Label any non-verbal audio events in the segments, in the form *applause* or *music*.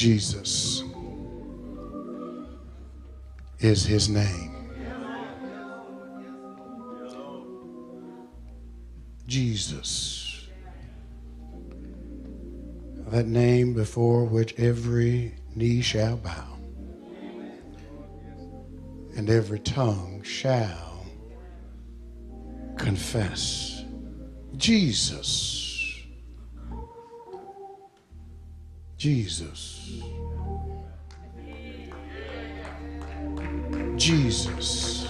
Jesus is his name. Jesus. That name before which every knee shall bow and every tongue shall confess. Jesus. Jesus. Jesus.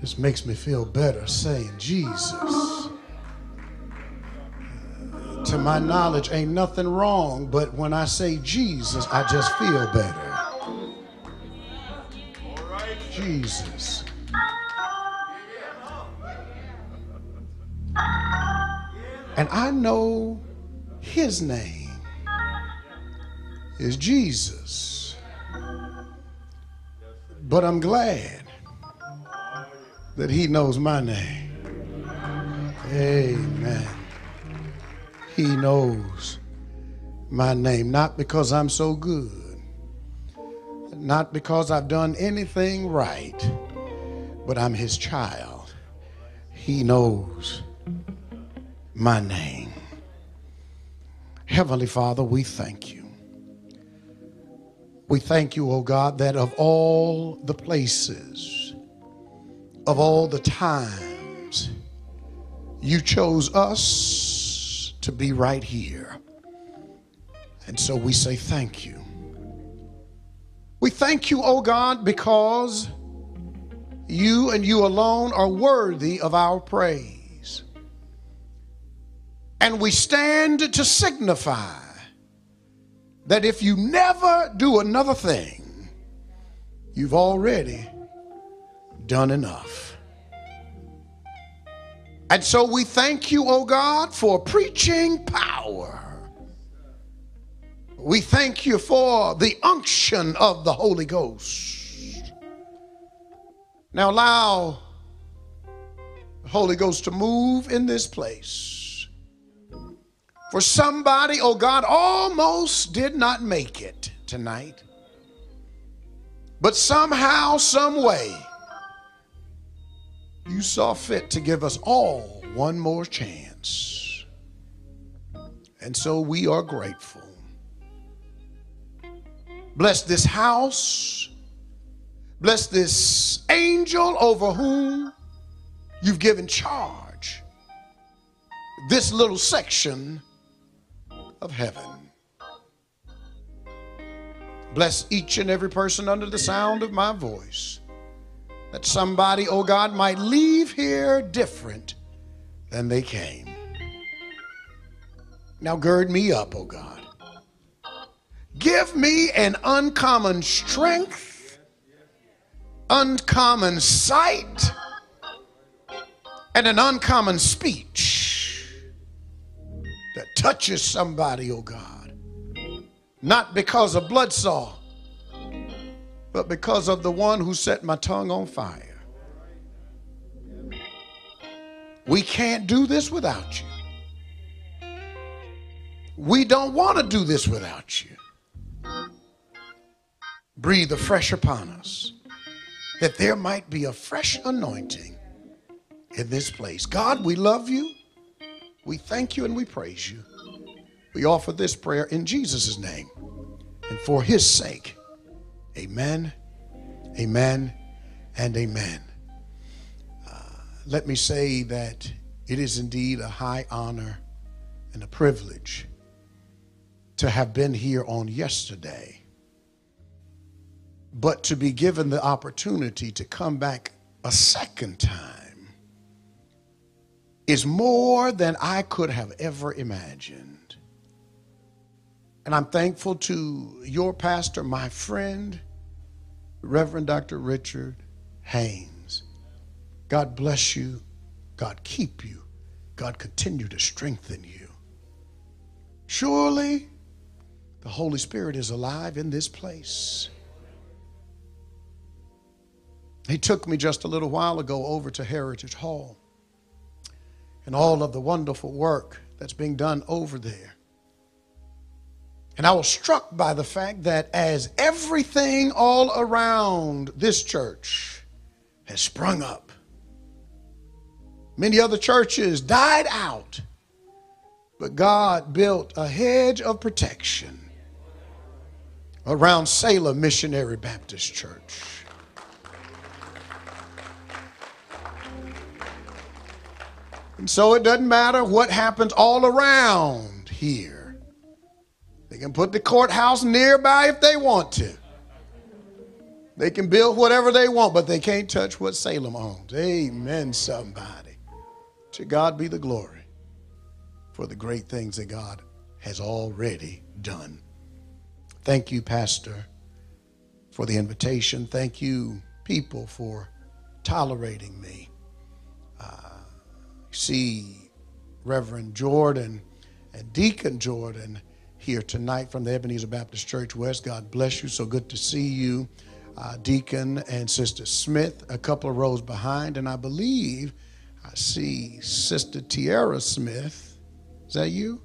This makes me feel better saying Jesus. To my knowledge, ain't nothing wrong, but when I say Jesus, I just feel better. Jesus. And I know his name is Jesus. But I'm glad that he knows my name. Amen. He knows my name, not because I'm so good, not because I've done anything right, but I'm his child. He knows my name. Heavenly Father, we thank you. We thank you, O oh God, that of all the places, of all the times, you chose us to be right here. And so we say thank you. We thank you, O oh God, because you and you alone are worthy of our praise. And we stand to signify that if you never do another thing, you've already done enough. And so we thank you, O oh God, for preaching power. We thank you for the unction of the Holy Ghost. Now allow the Holy Ghost to move in this place. For somebody, oh God, almost did not make it tonight. But somehow, some way, you saw fit to give us all one more chance. And so we are grateful. Bless this house. Bless this angel over whom you've given charge. This little section of heaven. Bless each and every person under the sound of my voice. That somebody, oh God, might leave here different than they came. Now gird me up, oh God. Give me an uncommon strength, uncommon sight, and an uncommon speech that touches somebody, oh God. Not because of Bloodsaw, but because of the one who set my tongue on fire. We can't do this without you. We don't want to do this without you breathe afresh upon us, that there might be a fresh anointing in this place. God, we love you. We thank you and we praise you. We offer this prayer in Jesus' name and for his sake. Amen, amen, and amen. Uh, let me say that it is indeed a high honor and a privilege to have been here on yesterday but to be given the opportunity to come back a second time is more than I could have ever imagined. And I'm thankful to your pastor, my friend, Reverend Dr. Richard Haynes. God bless you. God keep you. God continue to strengthen you. Surely the Holy Spirit is alive in this place. He took me just a little while ago over to Heritage Hall and all of the wonderful work that's being done over there. And I was struck by the fact that as everything all around this church has sprung up, many other churches died out, but God built a hedge of protection around Salem Missionary Baptist Church. And so it doesn't matter what happens all around here. They can put the courthouse nearby if they want to. They can build whatever they want, but they can't touch what Salem owns. Amen, somebody. To God be the glory for the great things that God has already done. Thank you, Pastor, for the invitation. Thank you, people, for tolerating me uh, see Reverend Jordan and Deacon Jordan here tonight from the Ebenezer Baptist Church West. God bless you. So good to see you, uh, Deacon and Sister Smith, a couple of rows behind. And I believe I see Sister Tierra Smith. Is that you?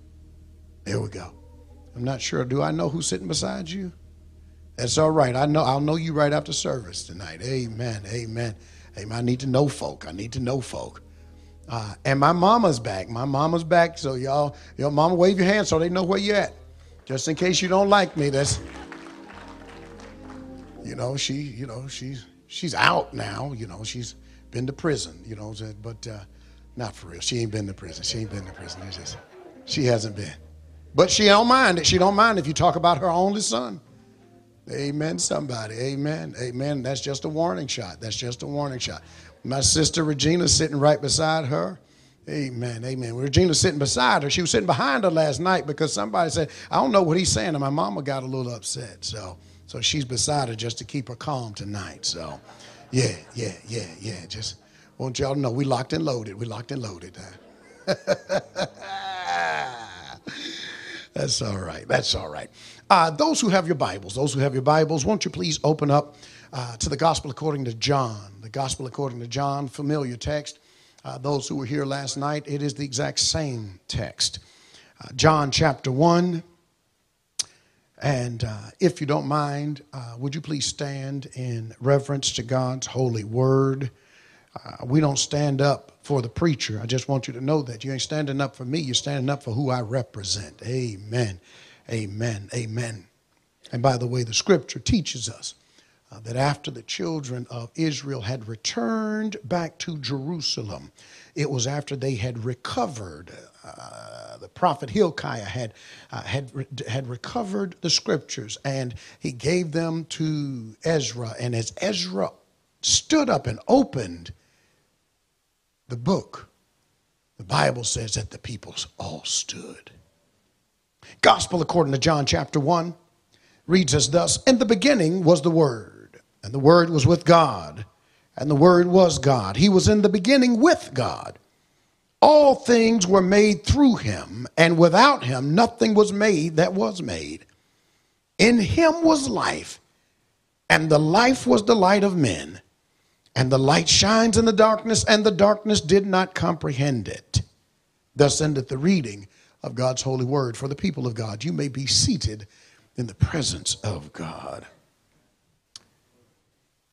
There we go. I'm not sure. Do I know who's sitting beside you? That's all right. I know. I'll know you right after service tonight. Amen. Amen. Amen. I need to know folk. I need to know folk. Uh, and my mama's back. My mama's back. So y'all, your mama wave your hand so they know where you're at. Just in case you don't like me, that's you know, she, you know, she's she's out now, you know, she's been to prison, you know, but uh, not for real. She ain't been to prison. She ain't been to prison. It's just she hasn't been. But she don't mind it. She don't mind if you talk about her only son. Amen, somebody. Amen. Amen. That's just a warning shot. That's just a warning shot. My sister Regina sitting right beside her. Amen, amen. Regina sitting beside her. She was sitting behind her last night because somebody said, I don't know what he's saying. And my mama got a little upset. So, so she's beside her just to keep her calm tonight. So, yeah, yeah, yeah, yeah. Just want y'all to know we locked and loaded. We locked and loaded. *laughs* That's all right. That's all right. Uh, those who have your Bibles, those who have your Bibles, won't you please open up uh, to the Gospel according to John. The Gospel according to John, familiar text. Uh, those who were here last night, it is the exact same text. Uh, John chapter 1. And uh, if you don't mind, uh, would you please stand in reverence to God's holy word? Uh, we don't stand up for the preacher. I just want you to know that. You ain't standing up for me, you're standing up for who I represent. Amen. Amen. Amen. And by the way, the scripture teaches us uh, that after the children of Israel had returned back to Jerusalem, it was after they had recovered. Uh, the prophet Hilkiah had uh, had had recovered the scriptures, and he gave them to Ezra. And as Ezra stood up and opened the book, the Bible says that the peoples all stood. Gospel according to John chapter one reads as thus: In the beginning was the Word and the Word was with God, and the Word was God. He was in the beginning with God. All things were made through him, and without him nothing was made that was made. In him was life, and the life was the light of men. And the light shines in the darkness, and the darkness did not comprehend it. Thus endeth the reading of God's holy word for the people of God. You may be seated in the presence of God.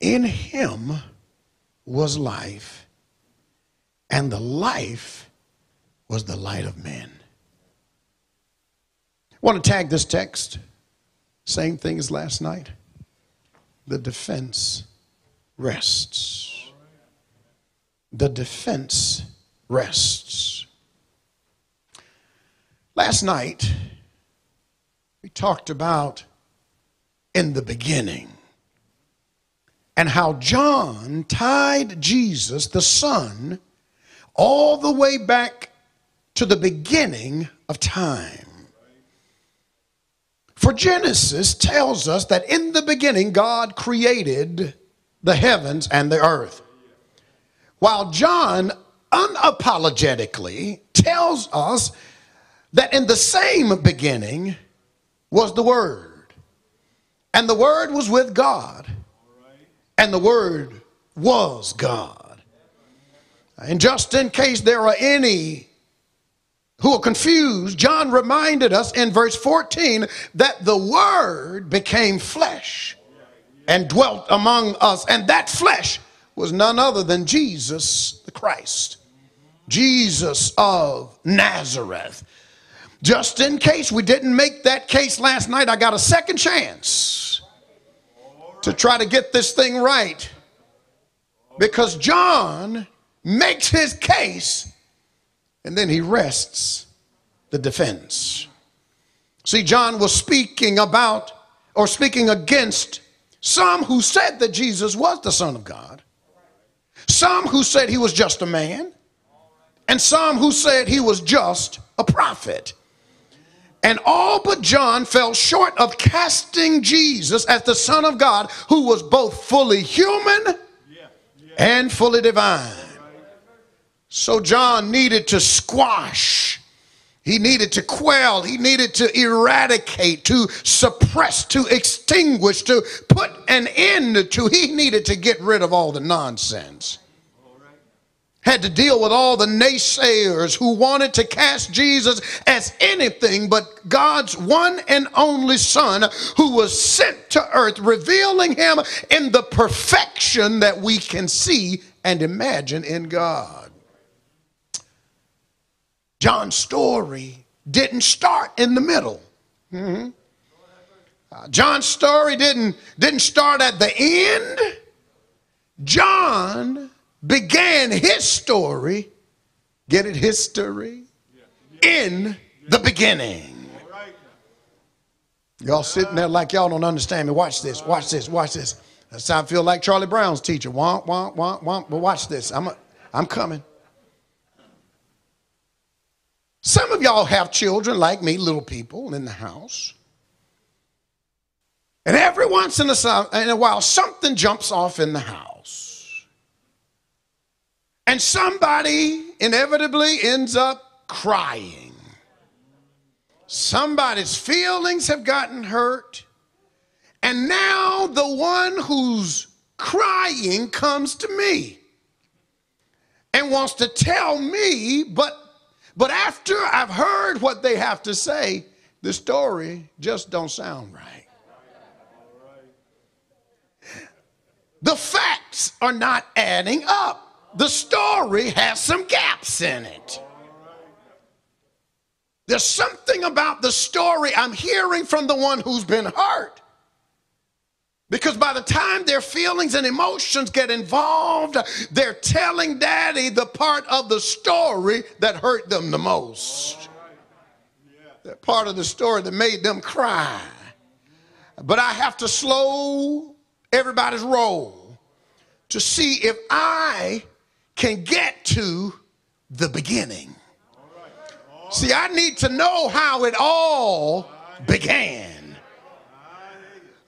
In him was life, and the life was the light of men. I want to tag this text. Same thing as last night. The defense rests. The defense rests. Last night, we talked about in the beginning and how John tied Jesus, the Son, all the way back to the beginning of time. For Genesis tells us that in the beginning God created the heavens and the earth. While John unapologetically tells us that in the same beginning was the Word, and the Word was with God and the Word was God. And just in case there are any who are confused, John reminded us in verse 14 that the Word became flesh and dwelt among us, and that flesh was none other than Jesus the Christ, Jesus of Nazareth. Just in case we didn't make that case last night, I got a second chance to try to get this thing right. Because John makes his case and then he rests the defense. See, John was speaking about or speaking against some who said that Jesus was the Son of God, some who said he was just a man, and some who said he was just a prophet. And all but John fell short of casting Jesus as the Son of God, who was both fully human and fully divine. So John needed to squash, he needed to quell, he needed to eradicate, to suppress, to extinguish, to put an end to. He needed to get rid of all the nonsense had to deal with all the naysayers who wanted to cast Jesus as anything but God's one and only Son who was sent to earth, revealing him in the perfection that we can see and imagine in God. John's story didn't start in the middle. Mm-hmm. Uh, John's story didn't, didn't start at the end. John began his story, get it, history, in the beginning. Y'all sitting there like y'all don't understand me. Watch this, watch this, watch this. That's how I feel like Charlie Brown's teacher. Womp, womp, womp, womp. But watch this. I'm, a, I'm coming. Some of y'all have children like me, little people in the house. And every once in a, in a while, something jumps off in the house. And somebody inevitably ends up crying. Somebody's feelings have gotten hurt. And now the one who's crying comes to me and wants to tell me, but but after I've heard what they have to say, the story just don't sound right. The facts are not adding up the story has some gaps in it. There's something about the story I'm hearing from the one who's been hurt. Because by the time their feelings and emotions get involved, they're telling daddy the part of the story that hurt them the most. That part of the story that made them cry. But I have to slow everybody's roll to see if I can get to the beginning. See, I need to know how it all began.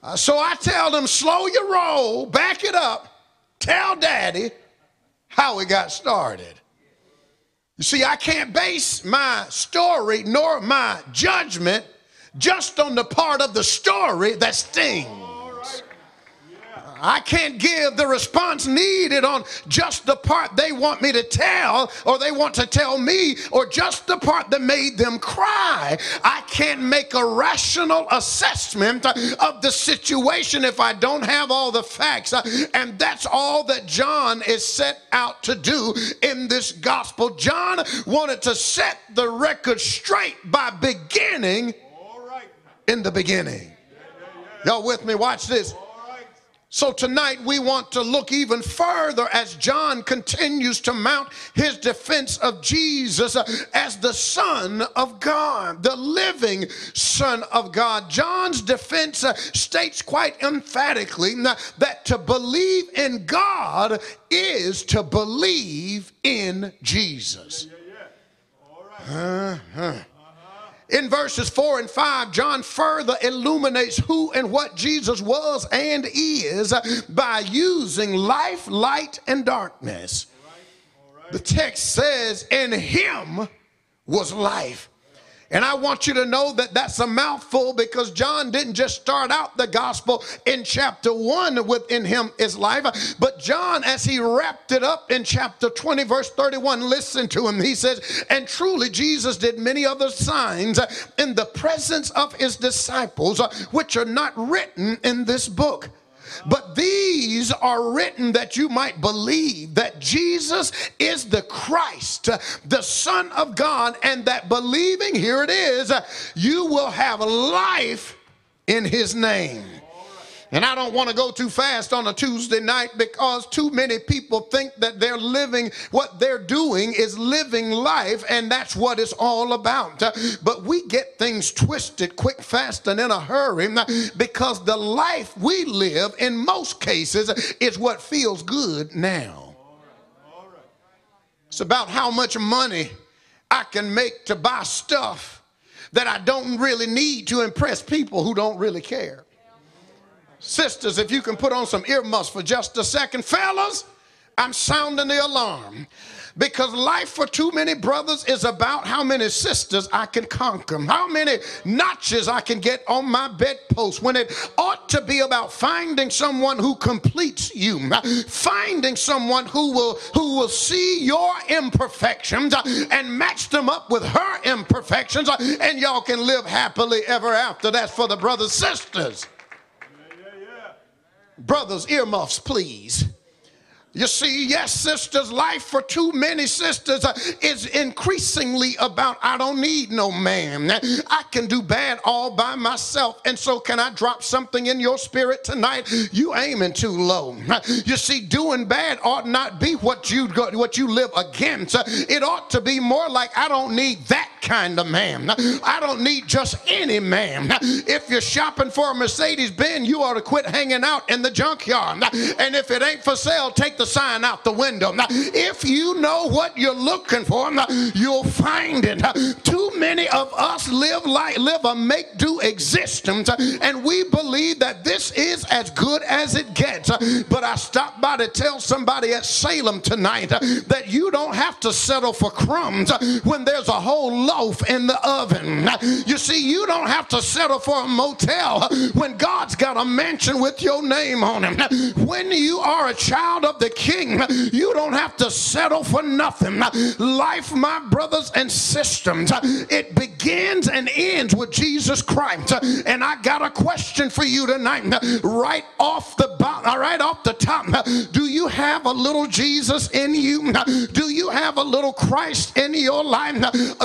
Uh, so I tell them, slow your roll, back it up, tell daddy how it got started. You see, I can't base my story nor my judgment just on the part of the story that stings. I can't give the response needed on just the part they want me to tell, or they want to tell me, or just the part that made them cry. I can't make a rational assessment of the situation if I don't have all the facts. And that's all that John is set out to do in this gospel. John wanted to set the record straight by beginning in the beginning. Y'all with me? Watch this. So tonight we want to look even further as John continues to mount his defense of Jesus as the Son of God, the living Son of God. John's defense states quite emphatically that to believe in God is to believe in Jesus. Uh-huh. In verses 4 and 5, John further illuminates who and what Jesus was and is by using life, light, and darkness. The text says, In him was life. And I want you to know that that's a mouthful because John didn't just start out the gospel in chapter 1 within him is life, but John, as he wrapped it up in chapter 20, verse 31, listen to him. He says, And truly Jesus did many other signs in the presence of his disciples, uh, which are not written in this book. But these are written that you might believe that Jesus is the Christ, the Son of God, and that believing, here it is, you will have life in his name. And I don't want to go too fast on a Tuesday night because too many people think that they're living, what they're doing is living life, and that's what it's all about. But we get things twisted quick, fast, and in a hurry because the life we live in most cases is what feels good now. It's about how much money I can make to buy stuff that I don't really need to impress people who don't really care. Sisters, if you can put on some earmuffs for just a second. Fellas, I'm sounding the alarm because life for too many brothers is about how many sisters I can conquer, how many notches I can get on my bedpost, when it ought to be about finding someone who completes you, finding someone who will who will see your imperfections and match them up with her imperfections, and y'all can live happily ever after. That's for the brothers sisters. Brothers, earmuffs, please. You see, yes, sisters, life for too many sisters uh, is increasingly about I don't need no man. I can do bad all by myself. And so, can I drop something in your spirit tonight? You aiming too low. You see, doing bad ought not be what you what you live against. It ought to be more like I don't need that kind of man. I don't need just any man. If you're shopping for a Mercedes Benz, you ought to quit hanging out in the junkyard. And if it ain't for sale, take the sign out the window. If you know what you're looking for, you'll find it. Too many of us live like live a make do existence, uh, and we believe that this is as good as it gets. Uh, but I stopped by to tell somebody at Salem tonight uh, that you don't have to settle for crumbs when there's a whole loaf in the oven. You see, you don't have to settle for a motel when God's got a mansion with your name on it. When you are a child of the king, you don't have to settle for nothing. Life, my brothers and sisters, it begins and ends with Jesus Christ. And I got a question for you tonight, right off the bottom, uh, right off the top. Do you have a little Jesus in you? Do you have a little Christ in your life?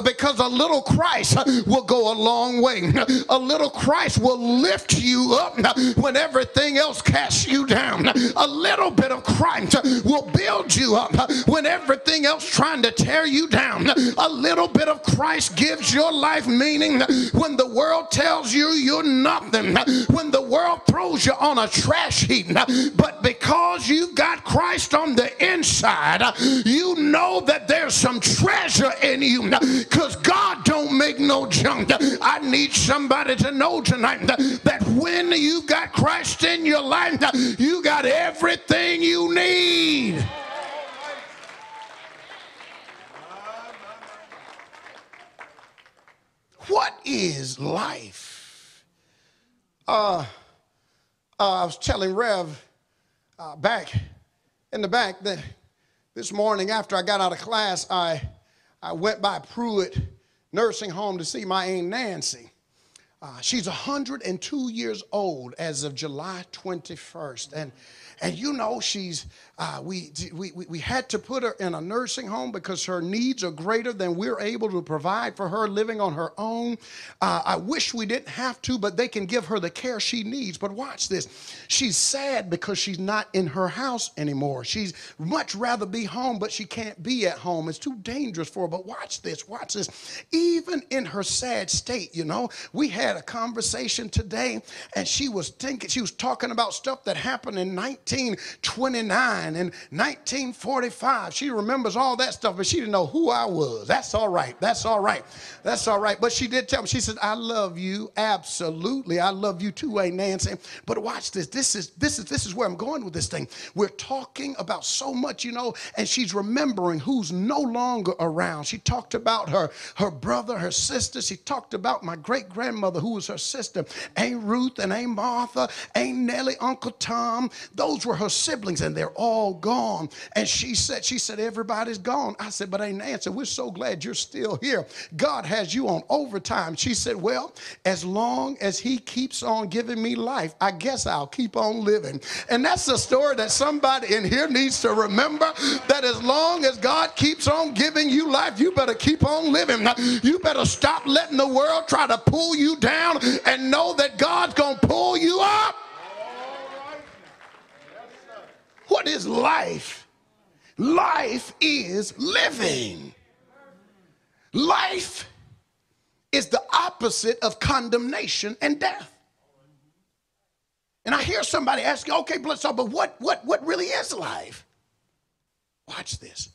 Because because a little Christ will go a long way. *laughs* A little Christ will lift you up when everything else casts you down. A little bit of Christ will build you up when everything else trying to tear you down. A little bit of Christ gives your life meaning when the world tells you you're nothing. When the world throws you on a trash heap. But because you've got Christ on the inside, you know that there's some treasure in you because God don't make no junk. I need somebody to know tonight that when you've got Christ in your life, you got everything you need. What is life? Uh, uh, I was telling Rev uh, back in the back that this morning after I got out of class, I, I went by Pruitt nursing home to see my Aunt Nancy. Uh, she's 102 years old as of July 21st. And and you know, she's, uh, we, we, we had to put her in a nursing home because her needs are greater than we're able to provide for her living on her own. Uh, I wish we didn't have to, but they can give her the care she needs. But watch this. She's sad because she's not in her house anymore. She's much rather be home, but she can't be at home. It's too dangerous for her. But watch this, watch this. Even in her sad state, you know, we had had a conversation today, and she was thinking, she was talking about stuff that happened in 1929 and 1945. She remembers all that stuff, but she didn't know who I was. That's all right. That's all right. That's all right. But she did tell me, she said, I love you. Absolutely. I love you too, ain't Nancy. But watch this. This is this is this is where I'm going with this thing. We're talking about so much, you know, and she's remembering who's no longer around. She talked about her, her brother, her sister. She talked about my great grandmother, who was her sister, Aunt Ruth and Aunt Martha, Aunt Nellie, Uncle Tom. Those were her siblings, and they're all gone. And she said, she said, everybody's gone. I said, but Aunt Nancy, we're so glad you're still here. God has you on overtime. She said, well, as long as he keeps on giving me life, I guess I'll keep on living. And that's a story that somebody in here needs to remember that as long as God keeps on giving you life, you better keep on living. You better stop letting the world try to pull you down and know that God's going to pull you up. What is life? Life is living. Life is the opposite of condemnation and death. And I hear somebody asking, okay, bless up, but what, what, what really is life? Watch this.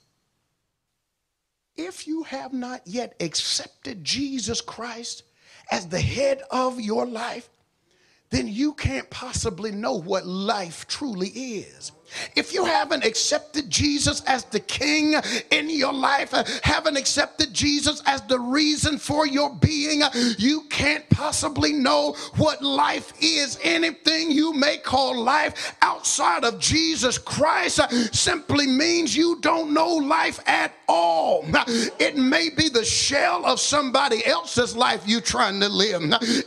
If you have not yet accepted Jesus Christ as the head of your life, then you can't possibly know what life truly is. If you haven't accepted Jesus as the king in your life, haven't accepted Jesus as the reason for your being, you can't possibly know what life is. Anything you may call life outside of Jesus Christ simply means you don't know life at all. It may be the shell of somebody else's life you're trying to live.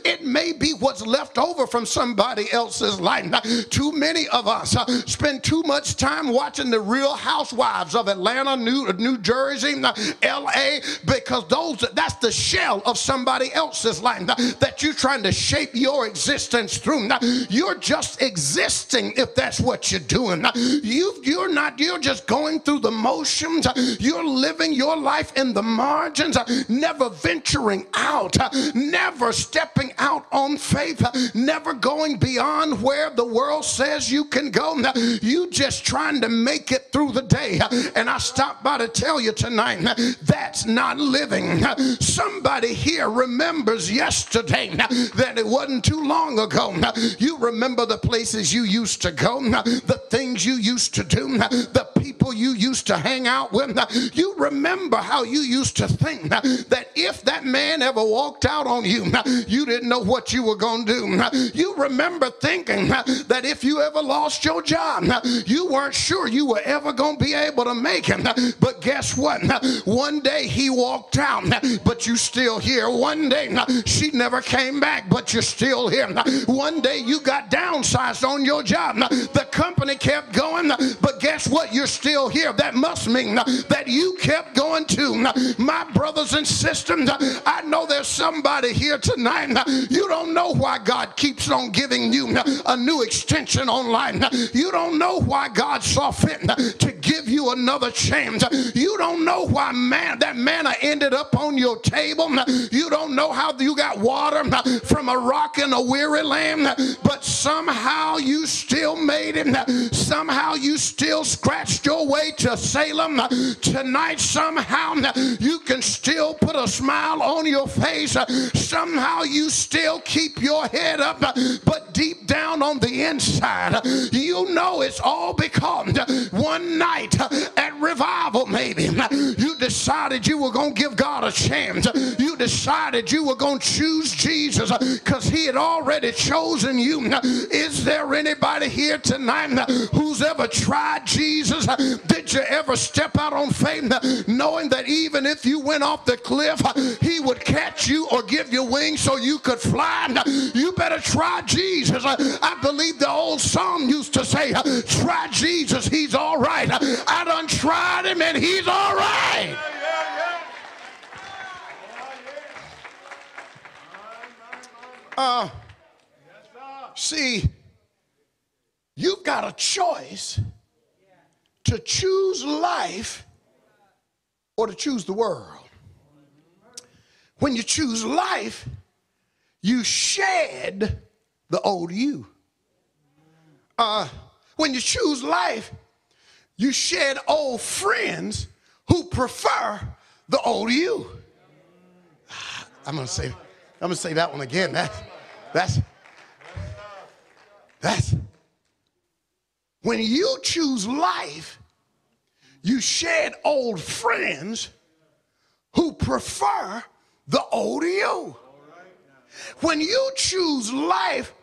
It may be what's left over from somebody else's life. Too many of us spend too too much time watching the real housewives of Atlanta, New, New Jersey, uh, LA, because those that's the shell of somebody else's life uh, that you're trying to shape your existence through. Uh, you're just existing if that's what you're doing. You, you're not, you're just going through the motions. You're living your life in the margins, never venturing out, never stepping out on faith, never going beyond where the world says you can go. You just trying to make it through the day. And I stopped by to tell you tonight that's not living. Somebody here remembers yesterday that it wasn't too long ago. You remember the places you used to go, the things you used to do, the people you used to hang out with. You remember how you used to think that if that man ever walked out on you, you didn't know what you were going to do. You remember thinking that if you ever lost your job, you weren't sure you were ever going to be able to make him. But guess what? One day he walked out, but you're still here. One day she never came back, but you're still here. One day you got downsized on your job. The company kept going, but guess what? You're still here. That must mean that you kept going too. My brothers and sisters, I know there's somebody here tonight. You don't know why God keeps on giving you a new extension on life. You don't know why God saw fit to give you another chance. You don't know why man that manna ended up on your table. You don't know how you got water from a rock in a weary land, but somehow you still made it. Somehow you still scratched your way to Salem. Tonight, somehow you can still put a smile on your face. Somehow you still keep your head up, but deep down on the inside, you know it's all because one night at revival, maybe you decided you were going to give God a chance. You decided you were going to choose Jesus because He had already chosen you. Is there anybody here tonight who's ever tried Jesus? Did you ever step out on faith knowing that even if you went off the cliff, He would catch you or give you wings so you could fly? You better try Jesus. I believe the old song used to say, Try Jesus, He's all right. I done tried Him and He's all right. Uh, see, you've got a choice to choose life or to choose the world. When you choose life, you shed the old you. Uh, when you choose life, you shed old friends who prefer the old you. I'm gonna say, I'm gonna say that one again. That, that's that's when you choose life, you shed old friends who prefer the old you. When you choose life,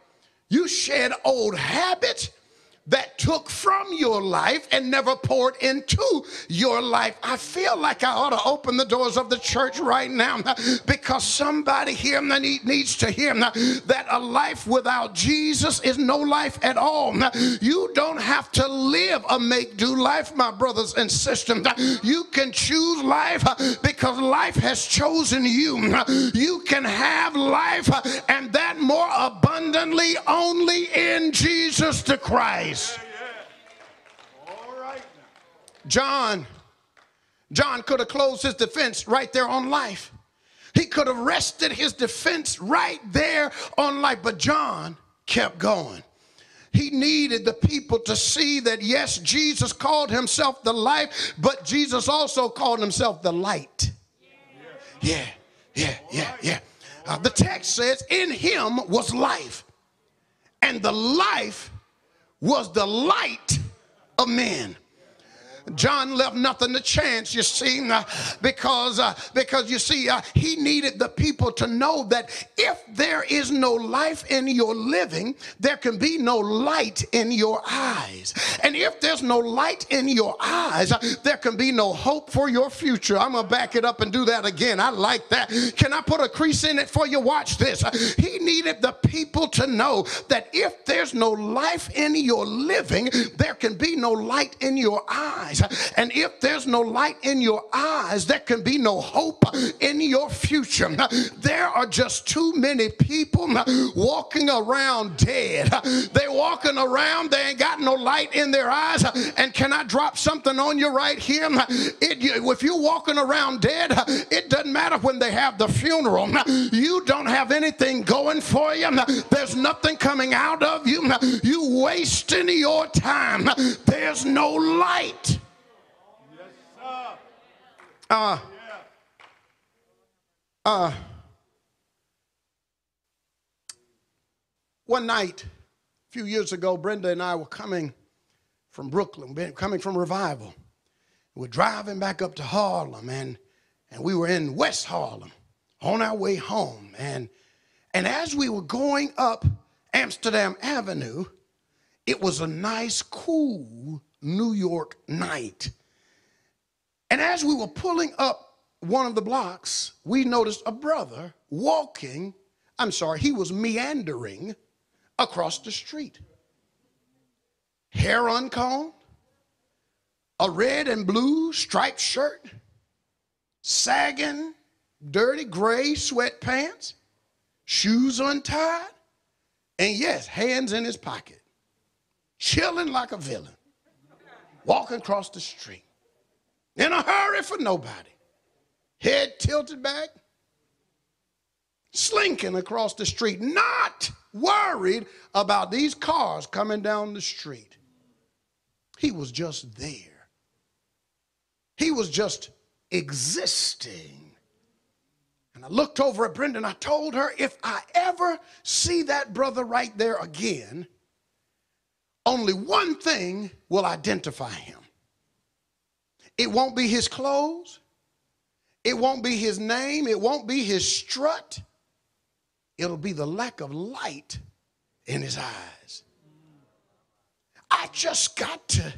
you shed old habits from your life and never poured into your life. I feel like I ought to open the doors of the church right now *laughs* because somebody here needs to hear *laughs* that a life without Jesus is no life at all. *laughs* You don't have to live a make do life, my brothers and sisters. You can choose life because life has chosen you. You can have life and that more abundantly only in Jesus the Christ. John, John could have closed his defense right there on life. He could have rested his defense right there on life, but John kept going. He needed the people to see that yes, Jesus called himself the life, but Jesus also called himself the light. Yeah, yeah, yeah, yeah. Uh, the text says, In him was life, and the life was the light of men. John left nothing to chance, you see, uh, because uh, because you see, uh, he needed the people to know that if there is no life in your living, there can be no light in your eyes, and if there's no light in your eyes, there can be no hope for your future. I'm gonna back it up and do that again. I like that. Can I put a crease in it for you? Watch this. He needed the people to know that if there's no life in your living, there can be no light in your eyes eyes. And if there's no light in your eyes, there can be no hope in your future. There are just too many people walking around dead. They're walking around, they ain't got no light in their eyes. And can I drop something on you right here? It, if you're walking around dead, it doesn't matter when they have the funeral. You don't have anything going for you. There's nothing coming out of you. You wasting your time. There's no light. Uh, uh, one night, a few years ago, Brenda and I were coming from Brooklyn, coming from revival. We're driving back up to Harlem, and, and we were in West Harlem on our way home. And, and as we were going up Amsterdam Avenue, it was a nice, cool New York night. And as we were pulling up one of the blocks, we noticed a brother walking, I'm sorry, he was meandering across the street. Hair uncombed, a red and blue striped shirt, sagging, dirty gray sweatpants, shoes untied, and yes, hands in his pocket, chilling like a villain, walking across the street in a hurry for nobody, head tilted back, slinking across the street, not worried about these cars coming down the street. He was just there. He was just existing. And I looked over at Brenda and I told her if I ever see that brother right there again, only one thing will identify him. It won't be his clothes. It won't be his name. It won't be his strut. It'll be the lack of light in his eyes. I just got to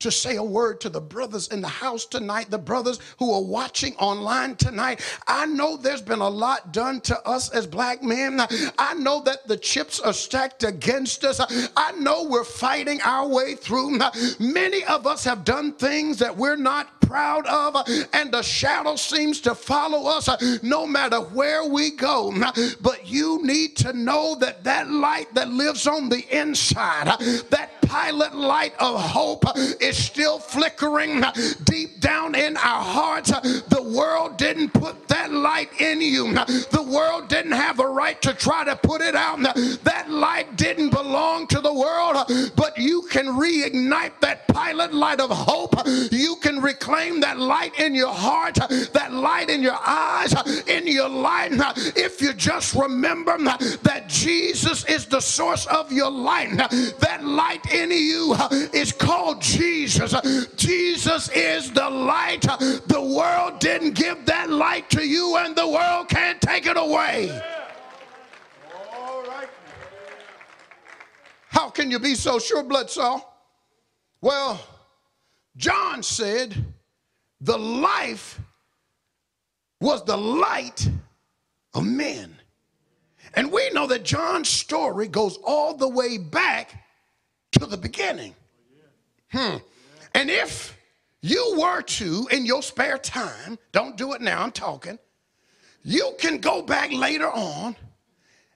to say a word to the brothers in the house tonight, the brothers who are watching online tonight. I know there's been a lot done to us as black men. I know that the chips are stacked against us. I know we're fighting our way through. Many of us have done things that we're not proud of, and the shadow seems to follow us no matter where we go. But you need to know that that light that lives on the inside, that pilot light of hope is still flickering deep down in our hearts. The world didn't put that light in you. The world didn't have a right to try to put it out. That light didn't belong to the world, but you can reignite that pilot light of hope. You can reclaim that light in your heart, that light in your eyes, in your life, if you just remember that Jesus is the source of your light. That light in you uh, is called Jesus. Jesus is the light. The world didn't give that light to you, and the world can't take it away. How can you be so sure, Bloodsaw? Well, John said the life was the light of men. And we know that John's story goes all the way back to the beginning. Hmm. And if you were to, in your spare time, don't do it now, I'm talking, you can go back later on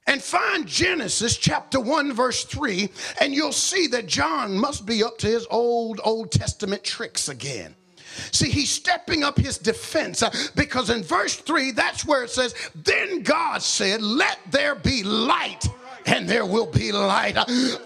and find Genesis chapter 1, verse 3, and you'll see that John must be up to his old Old Testament tricks again. See, he's stepping up his defense uh, because in verse 3, that's where it says, Then God said, Let there be light and there will be light.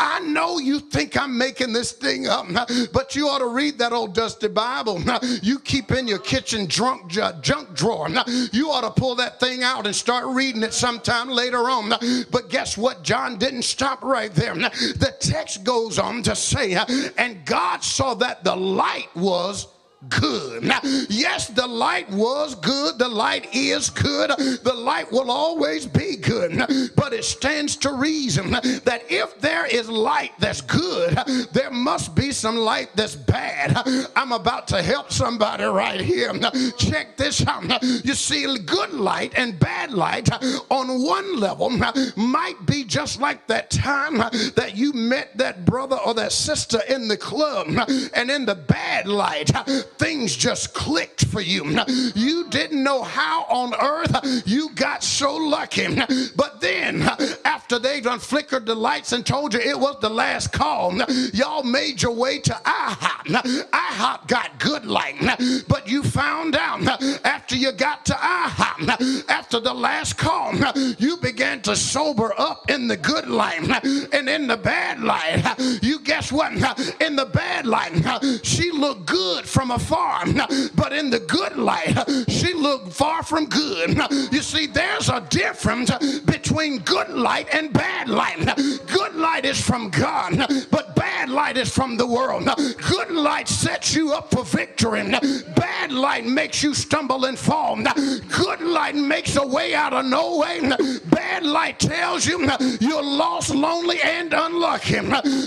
I know you think I'm making this thing up, but you ought to read that old dusty Bible. You keep in your kitchen drunk junk drawer. You ought to pull that thing out and start reading it sometime later on. But guess what? John didn't stop right there. The text goes on to say, and God saw that the light was good. Now, yes, the light was good. The light is good. The light will always be good. But it stands to reason that if there is light that's good, there must be some light that's bad. I'm about to help somebody right here. Check this out. You see, good light and bad light on one level might be just like that time that you met that brother or that sister in the club, and in the bad light, things just clicked for you. You didn't know how on earth you got so lucky. But then, after they done flickered the lights and told you it was the last call, y'all made your way to IHOP. IHOP got good light, but you found out after you got to IHOP, after the last call, you began to sober up in the good light and in the bad light. You guess what? In the bad light, she looked good from a far, but in the good light, she looked far from good. You see, there's a difference between good light and bad light. Good light is from God, but bad light is from the world. Good light sets you up for victory. Bad light makes you stumble and fall. Good light makes a way out of no way. Bad light tells you you're lost, lonely, and unlucky.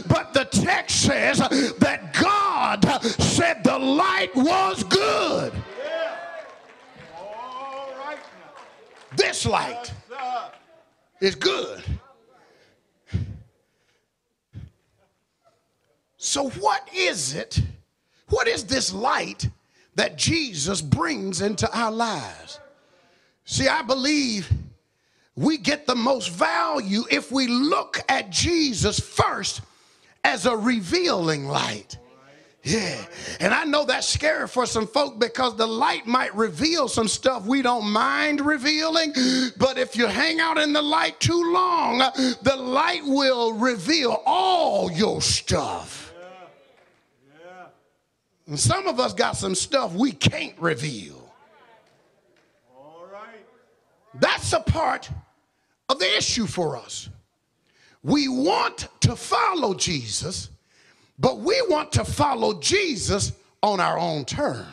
But the text says that God said the light was good. This light is good. So, what is it? What is this light that Jesus brings into our lives? See, I believe we get the most value if we look at Jesus first as a revealing light. Yeah. And I know that's scary for some folk because the light might reveal some stuff we don't mind revealing. But if you hang out in the light too long, the light will reveal all your stuff. And some of us got some stuff we can't reveal. All right. That's a part of the issue for us. We want to follow Jesus but we want to follow Jesus on our own terms.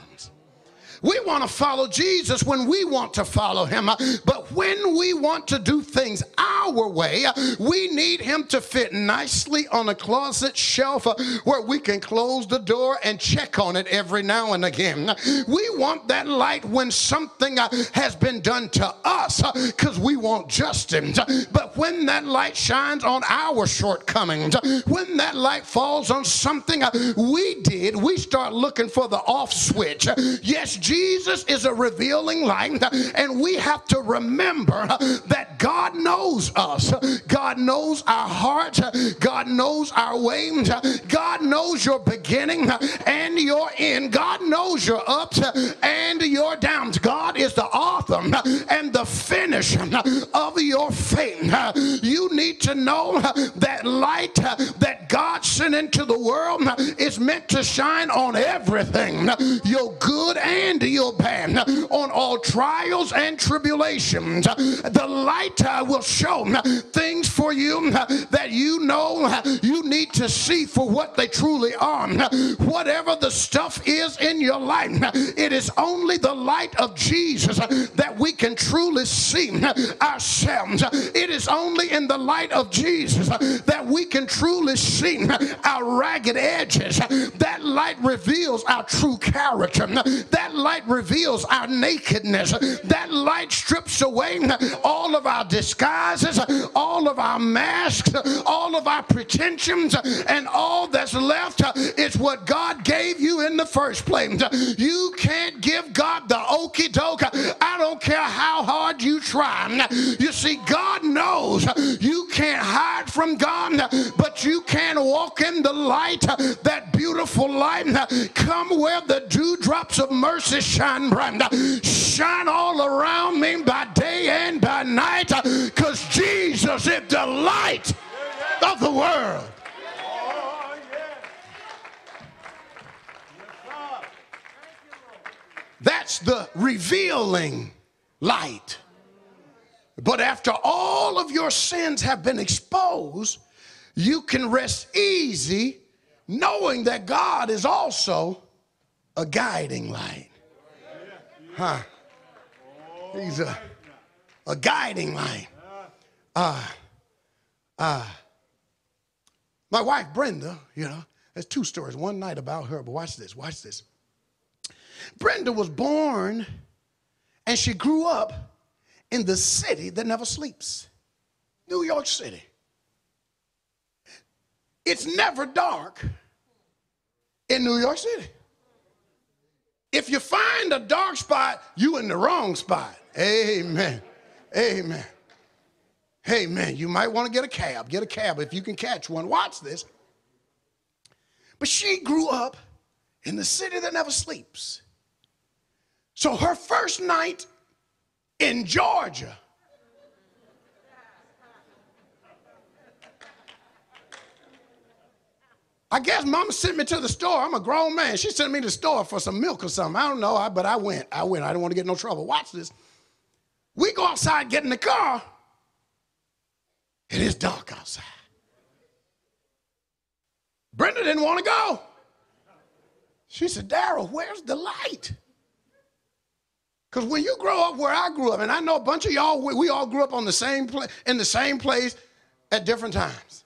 We want to follow Jesus when we want to follow him. Uh, but when we want to do things our way, uh, we need him to fit nicely on a closet shelf uh, where we can close the door and check on it every now and again. We want that light when something has been done to us because we want justice. But when that light shines on our shortcomings, when that light falls on something we did, we start looking for the off switch. Yes, Jesus is a revealing light, and we have to remember that God knows us. God knows our hearts. God knows our ways. God knows your beginning and your end. God knows your ups and your downs. God is the author and the finisher of your faith. You need to know that light that God sent into the world is meant to shine on everything your good and your bad, on all trials and tribulations. The light uh, will show things for you that you know you need to see for what they truly are. Whatever the stuff is in your life, it is only the light of Jesus that we can truly see ourselves. It is only in the light of Jesus that we can truly see our ragged edges. That light reveals our true character. That light reveals our nakedness. That light strips away all of our disguises, all of our masks, all of our pretensions, and all that's left is what God gave you in the first place. You can't give God the okey doke. Don't care how hard you try. You see, God knows you can't hide from God, but you can walk in the light, that beautiful light. Come where the dewdrops of mercy shine bright. Shine all around me by day and by night, because Jesus is the light of the world. That's the revealing light. But after all of your sins have been exposed, you can rest easy knowing that God is also a guiding light. Huh? He's a, a guiding light. Uh, uh, my wife Brenda, you know, there's two stories. One night about her, but watch this, watch this. Brenda was born and she grew up in the city that never sleeps New York City. It's never dark in New York City. If you find a dark spot, you're in the wrong spot. Amen. Amen. Amen. You might want to get a cab. Get a cab if you can catch one. Watch this. But she grew up in the city that never sleeps. So her first night in Georgia, I guess mama sent me to the store. I'm a grown man. She sent me to the store for some milk or something. I don't know, but I went. I went. I didn't want to get no trouble. Watch this. We go outside, get in the car. It is dark outside. Brenda didn't want to go. She said, Daryl, where's the light? Because when you grow up where I grew up, and I know a bunch of y'all, we, we all grew up on the same place in the same place at different times.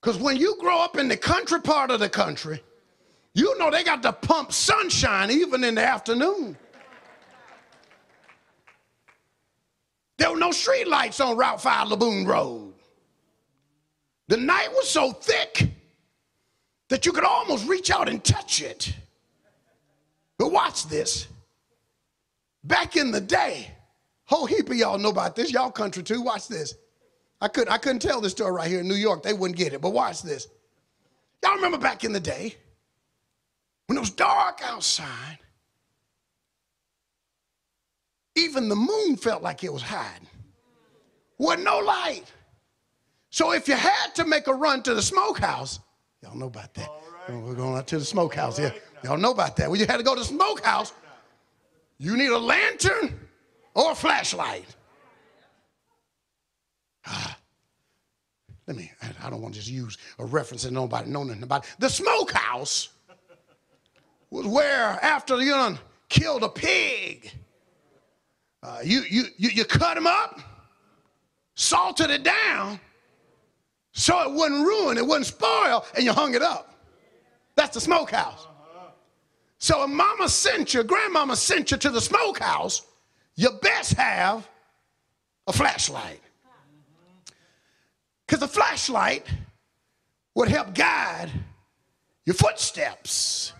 Because when you grow up in the country part of the country, you know they got to pump sunshine even in the afternoon. There were no street lights on Route 5 Laboon Road. The night was so thick that you could almost reach out and touch it. But watch this. Back in the day, whole heap of y'all know about this. Y'all country too. Watch this. I couldn't, I couldn't tell this story right here in New York. They wouldn't get it. But watch this. Y'all remember back in the day when it was dark outside, even the moon felt like it was hiding. Wasn't no light. So if you had to make a run to the smokehouse, y'all know about that. Right. We're going out to the smokehouse here. Y'all know about that. When you had to go to the smokehouse, you need a lantern or a flashlight. Ah, let me, I don't want to just use a reference that nobody know nothing about. The smokehouse was where after you done killed a pig, uh, you, you, you, you cut him up, salted it down, so it wouldn't ruin, it wouldn't spoil, and you hung it up. That's the smokehouse. So if mama sent you, grandmama sent you to the smokehouse, you best have a flashlight. Because the flashlight would help guide your footsteps.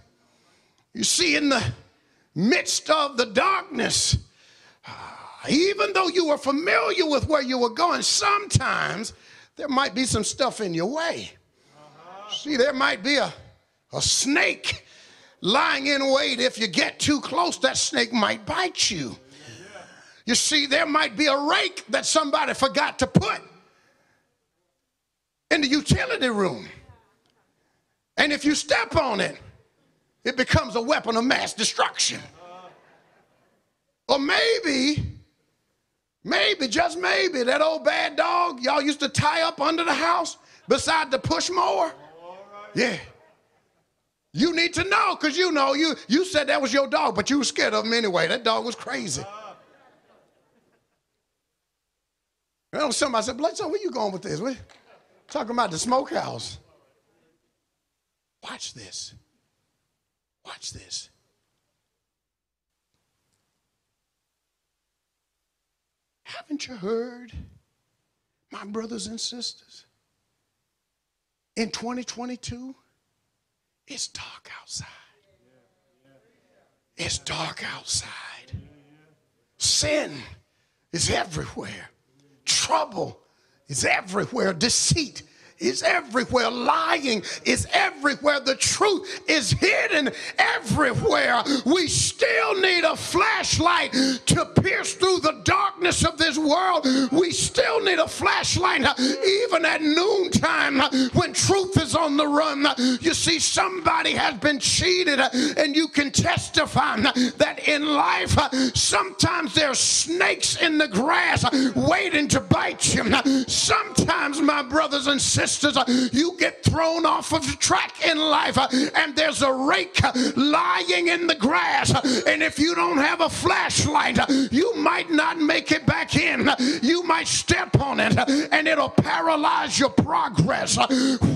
You see, in the midst of the darkness, *sighs* even though you were familiar with where you were going, sometimes there might be some stuff in your way. See, there might be a, a snake lying in wait. If you get too close, that snake might bite you. You see, there might be a rake that somebody forgot to put in the utility room. And if you step on it, it becomes a weapon of mass destruction. Or maybe, maybe, just maybe, that old bad dog y'all used to tie up under the house beside the push mower. Yeah. You need to know because you know you you said that was your dog, but you were scared of him anyway. That dog was crazy. You know, somebody said, Bloodsaw, where you going with this? We're talking about the smokehouse. Watch this. Watch this. Haven't you heard, my brothers and sisters? In 2022, it's dark outside. It's dark outside. Sin is everywhere. Trouble is everywhere. Deceit is everywhere. Lying is everywhere. The truth is hidden everywhere. We still need a flashlight to pierce through the darkness of this world. We still need a flashlight, even at noontime when truth is on the run. You see, somebody has been cheated, and you can testify that in life, sometimes there's snakes in the grass waiting to bite you. Sometimes, my brothers and sisters, uh, you get thrown off of the track in life uh, and there's a rake uh, lying in the grass. And if you don't have a flashlight, uh, you might not make it back in. You might step on it uh, and it'll paralyze your progress. Uh,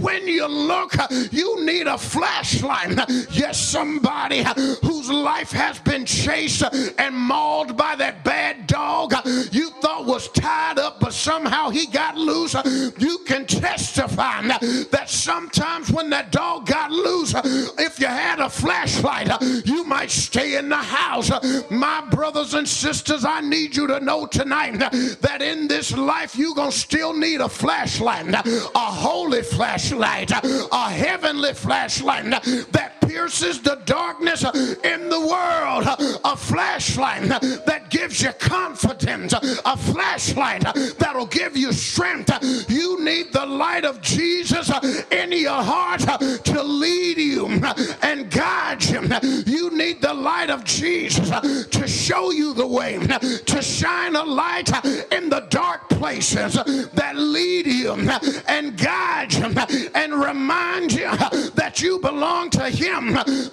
when you look, you need a flashlight. Yes, somebody whose life has been chased and mauled by that bad dog you thought was tied up, but somehow he got loose. You can test testify that sometimes when that dog got loose, if you had a flashlight, you might stay in the house. My brothers and sisters, I need you to know tonight that in this life you're going to still need a flashlight, a holy flashlight, a heavenly flashlight that pierces the darkness in the world. A flashlight that gives you confidence. A flashlight that'll give you strength. You need the light of Jesus in your heart to lead you and guide you. You need the light of Jesus to show you the way, to shine a light in the dark places that lead you and guide you and remind you that you belong to Him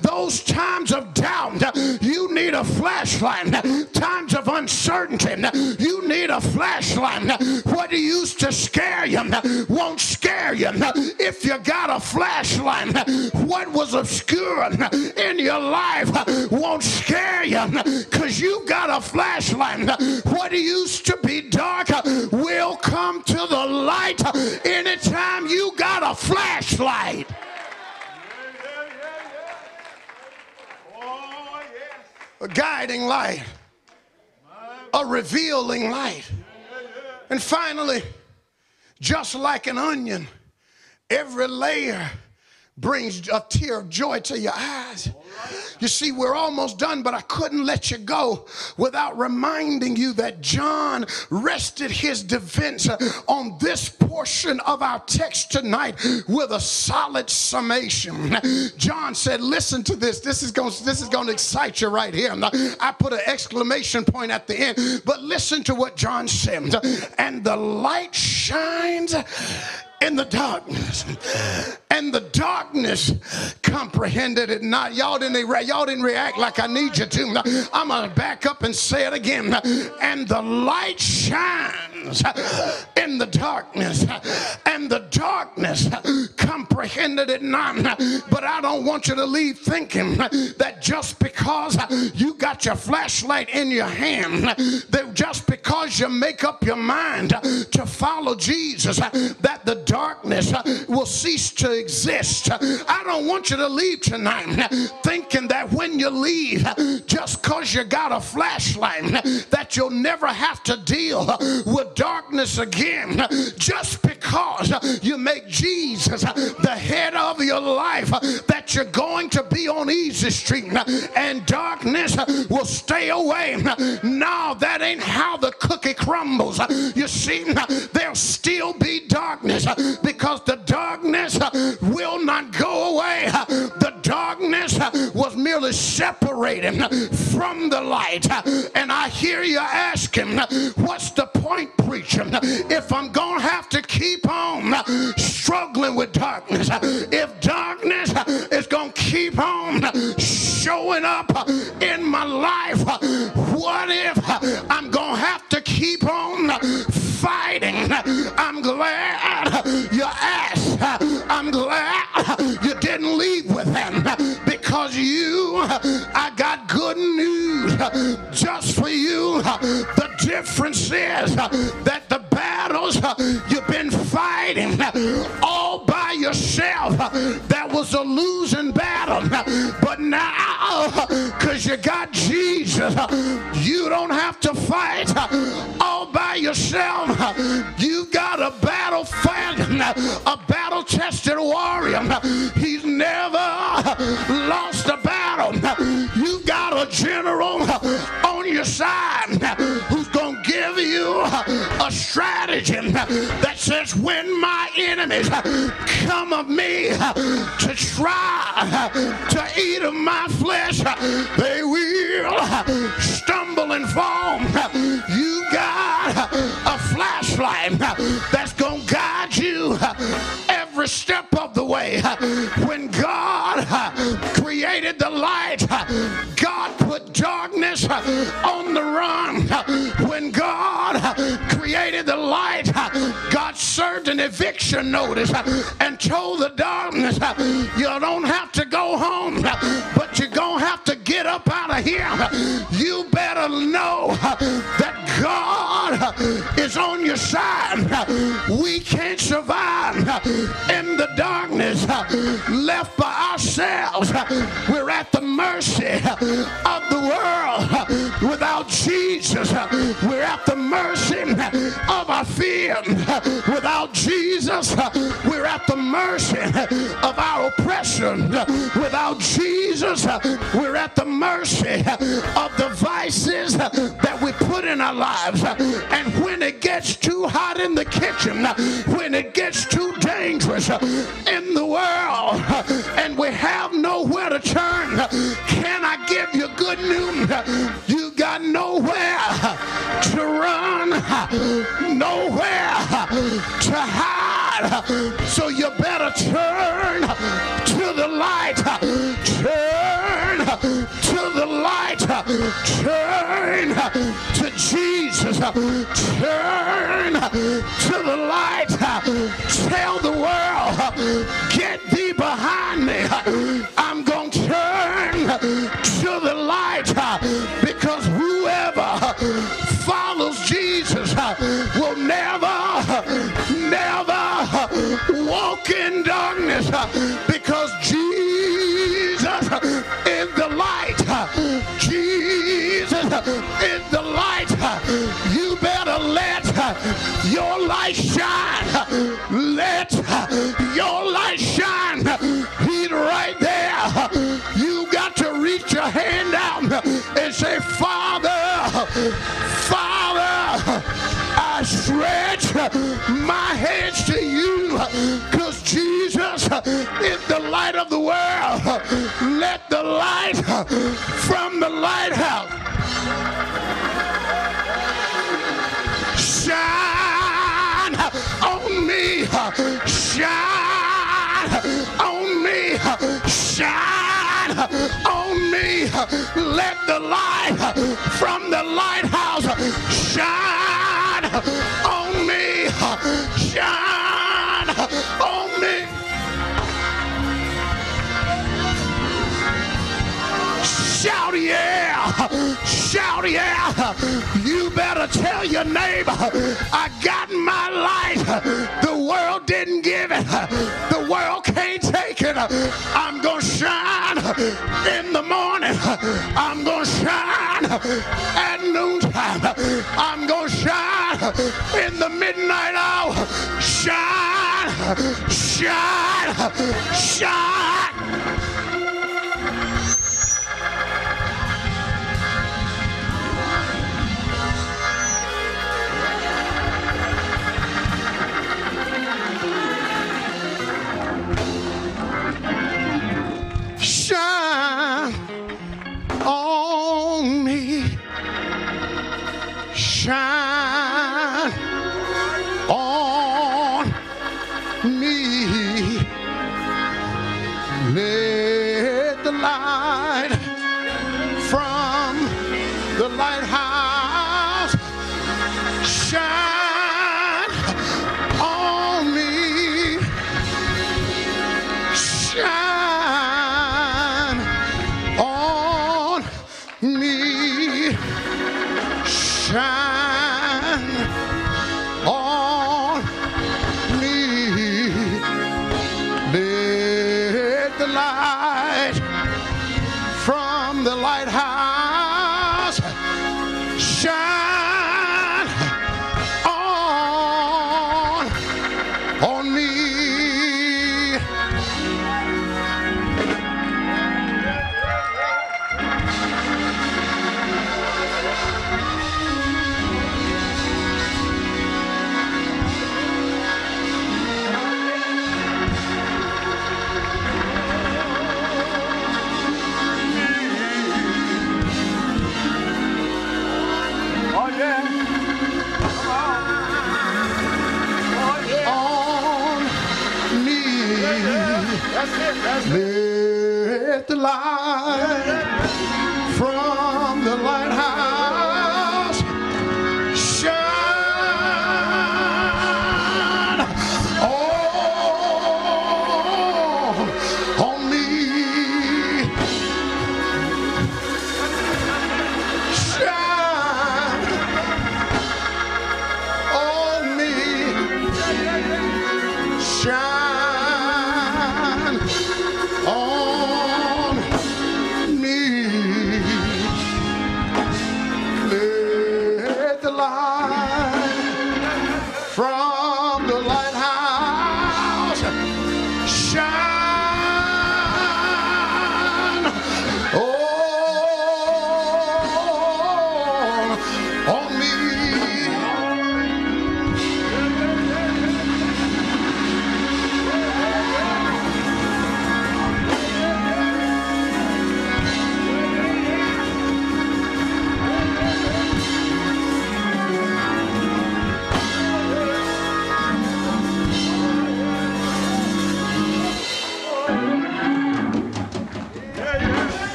those times of doubt, you need a flashlight. Times of uncertainty, you need a flashlight. What used to scare you won't scare you if you got a flashlight. What was obscure in your life won't scare you because you got a flashlight. What used to be dark will come to the light anytime you got a flashlight. A guiding light, a revealing light. And finally, just like an onion, every layer brings a tear of joy to your eyes. You see, we're almost done, but I couldn't let you go without reminding you that John rested his defense on this portion of our text tonight with a solid summation. John said, Listen to this. This is going, this is going to excite you right here. I put an exclamation point at the end, but listen to what John said. And the light shines in the darkness. And the darkness comprehended it not. Y'all didn't, y'all didn't react like I need you to. I'm going to back up and say it again. And the light shines in the darkness. And the darkness comprehended it not. But I don't want you to leave thinking that just because you got your flashlight in your hand, that just because you make up your mind to follow Jesus, that the darkness will cease to exist. I don't want you to leave tonight thinking that when you leave, just because you got a flashlight, that you'll never have to deal with darkness again. Just because you make Jesus the head of your life, that you're going to be on easy street and darkness will stay away. No, that ain't how the cookie crumbles. You see, there'll still be darkness because the darkness will not go away. The darkness was merely separated from the light. And I hear you asking, what's the point, preacher, if I'm going to have to keep on struggling with darkness? If darkness is going to keep on showing up in my life, what if I'm going to have to keep on fighting? I'm glad you asked. I'm glad you didn't leave with them because you, I got good news just for you. The difference is that the battles you've been fighting all by yourself, that was a losing battle. But now, because you got Jesus, you don't have to fight all by yourself. You got a battle fight, a battle tested warrior. He's never lost a battle. You got a general on your side who's going to give you a strategy that says when my enemies come of me to try to eat of my flesh, they will stumble and fall. You got a flashlight that's going to guide you every step of the way. When God created the light, darkness on the run. When God created the light, God served an eviction notice and told the darkness, you don't have to go home, but you're going to have to get up out of here. You better know that God is on your side. We can't survive in the darkness left by ourselves. We're at the mercy of the world. Without Jesus, we're at the mercy of our fear. Without Jesus, we're at the mercy of our oppression. Without Jesus, we're at the mercy of the vices that we put in our lives. And when it gets too hot in the kitchen, when it gets too dangerous in the world, and we have nowhere to turn, can I give you good news? You got nowhere to run, nowhere to hide. So you better turn to the light. Turn to the light. Turn to Jesus. Turn to the light. Tell the world, get thee behind me. I'm going to turn to the light because whoever will never, never walk in darkness because Jesus is the light. Jesus is the light. You better let your light shine. Let your light shine. He's right there. You got to reach your hand out and say, Father, Father, my hands to you because Jesus is the light of the world. Let the light from the lighthouse shine on me, shine on me, shine on me. Let the light from the lighthouse shine shine on me. Shout yeah. Shout yeah. You better tell your neighbor, I got my light. The world didn't give it. The world can't take it. I'm going to shine in the morning. I'm going to shine at noontime. I'm going to shine in the midnight hour. Shine, shine. shine Shine on me. Let the light from the lighthouse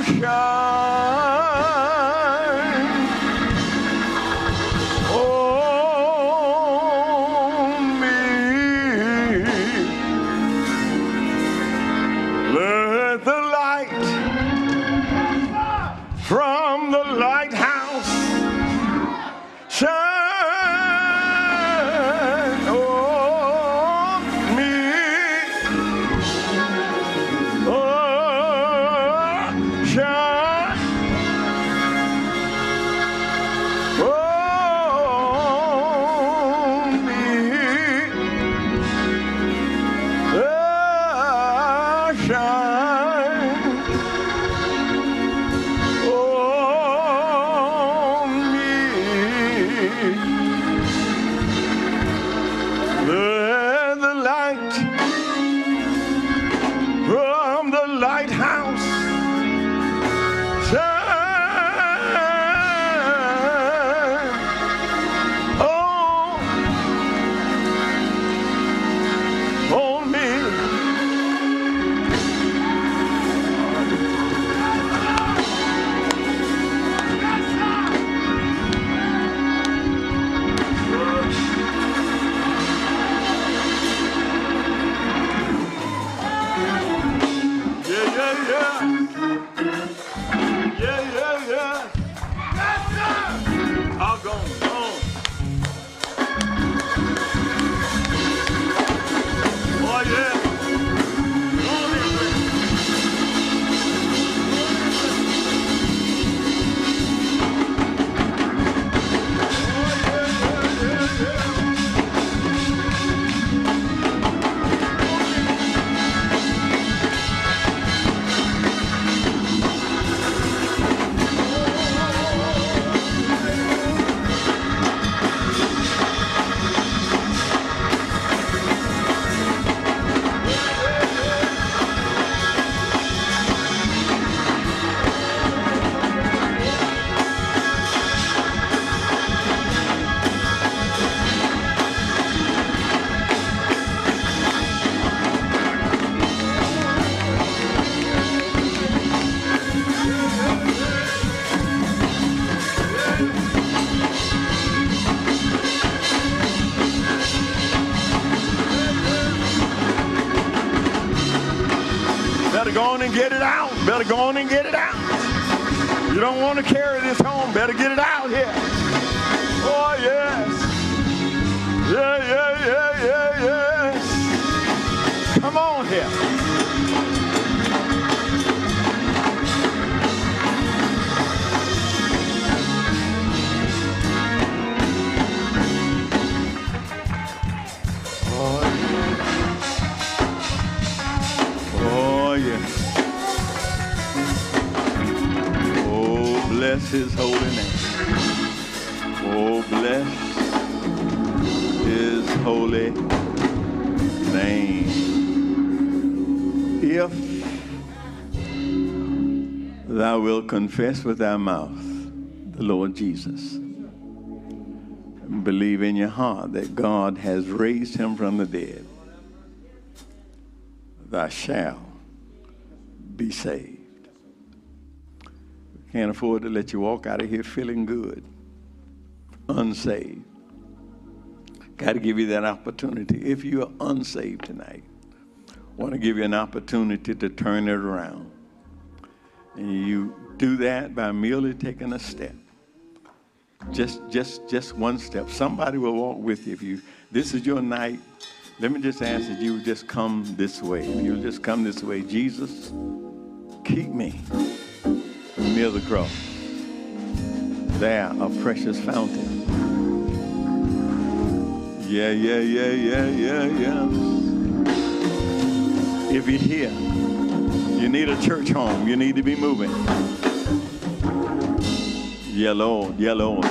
ocean. Confess with thy mouth the Lord Jesus, believe in your heart that God has raised him from the dead, thou shalt be saved. We can't afford to let you walk out of here feeling good, unsaved. Got to give you that opportunity. If you are unsaved tonight, want to give you an opportunity to turn it around. And you do that by merely taking a step. Just just just one step. Somebody will walk with you if you this is your night. Let me just ask that you would just come this way. If you'll just come this way, Jesus, keep me near the cross. There, a precious fountain. Yeah, yeah, yeah, yeah, yeah, yeah. If you're here, you need a church home. You need to be moving. Yeah, Lord.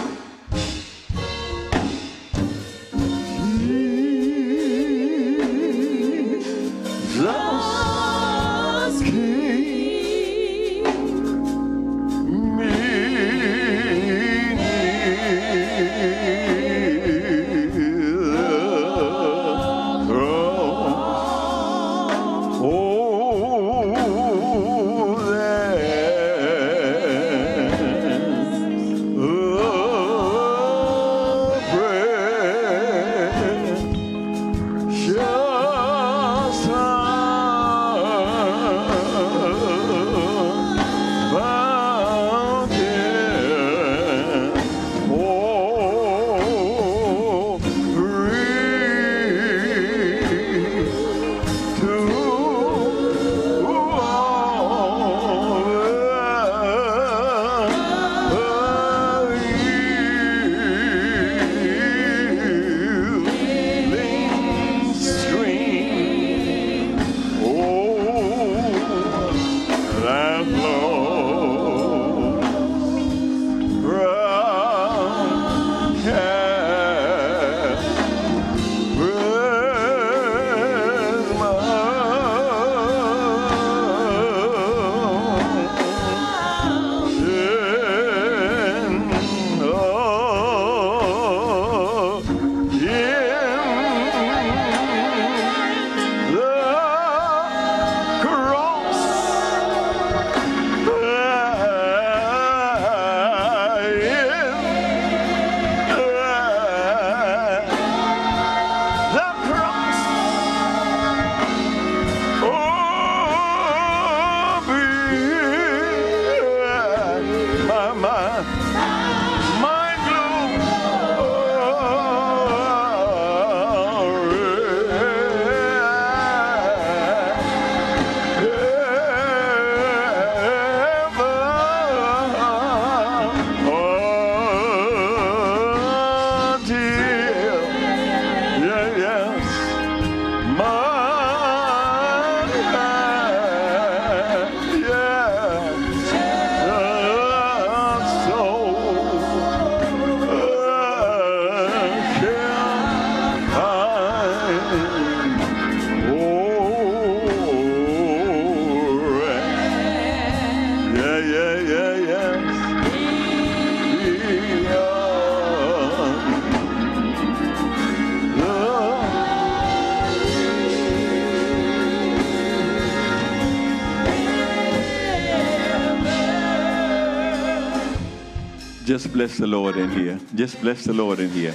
Bless the Lord in here. Just bless the Lord in here.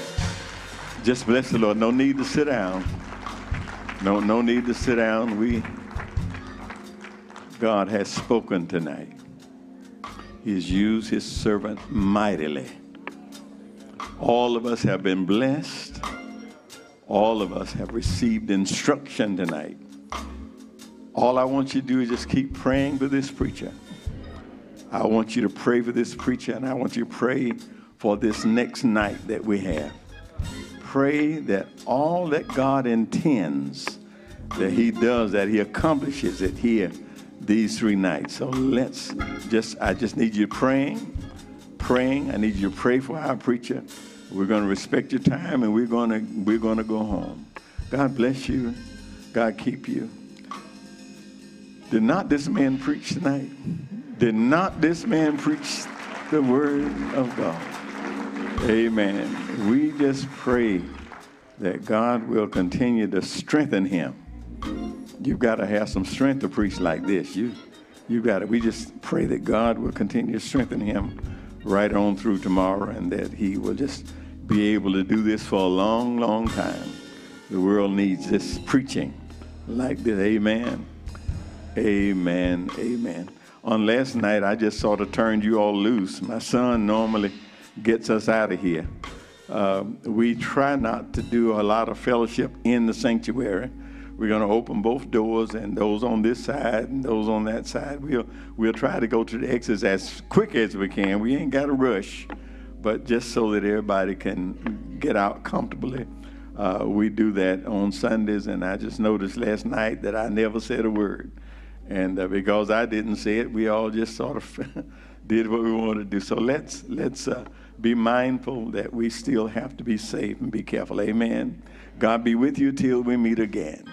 Just bless the Lord. No need to sit down. No, no need to sit down. We, God has spoken tonight. He has used his servant mightily. All of us have been blessed. All of us have received instruction tonight. All I want you to do is just keep praying for this preacher. I want you to pray for this preacher, and I want you to pray for this next night that we have. Pray that all that God intends that He does, that He accomplishes it here these three nights. So let's just, I just need you praying, praying. I need you to pray for our preacher. We're going to respect your time and we're going to, we're going to go home. God bless you. God keep you. Did not this man preach tonight? Did not this man preach the word of God? Amen. We just pray that God will continue to strengthen him You've got to have some strength to preach like this. You, you got to. We just pray that God will continue to strengthen him right on through tomorrow, and that he will just be able to do this for a long, long time. The world needs this preaching like this. Amen. Amen. Amen. On last night, I just sort of turned you all loose. My son normally gets us out of here. Uh, we try not to do a lot of fellowship in the sanctuary we're going to open both doors, and those on this side and those on that side. We'll we'll try to go to the exits as quick as we can. We ain't got to rush, but just so that everybody can get out comfortably. Uh, we do that on Sundays, and I just noticed last night that I never said a word, and uh, because I didn't say it, we all just sort of *laughs* did what we wanted to do. So let's let's uh, be mindful that we still have to be safe and be careful. Amen. God be with you till we meet again.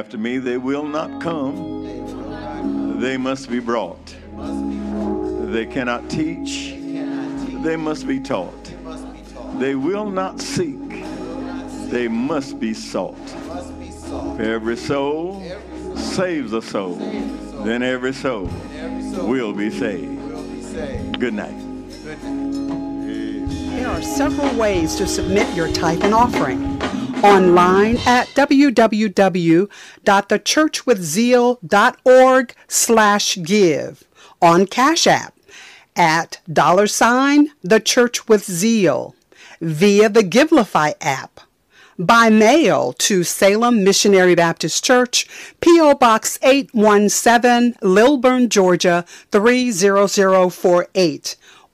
After me, they will not come. They must be brought. They cannot teach. They must be taught. They will not seek. They must be sought. Every soul saves a soul, then every soul will be saved. Good night. There are several ways to submit your tithe and offering online at www.thechurchwithzeal.org slash give, on Cash App at dollar sign The Church with Zeal, via the Givelify app, by mail to Salem Missionary Baptist Church, P.O. Box 817, Lilburn, Georgia 30048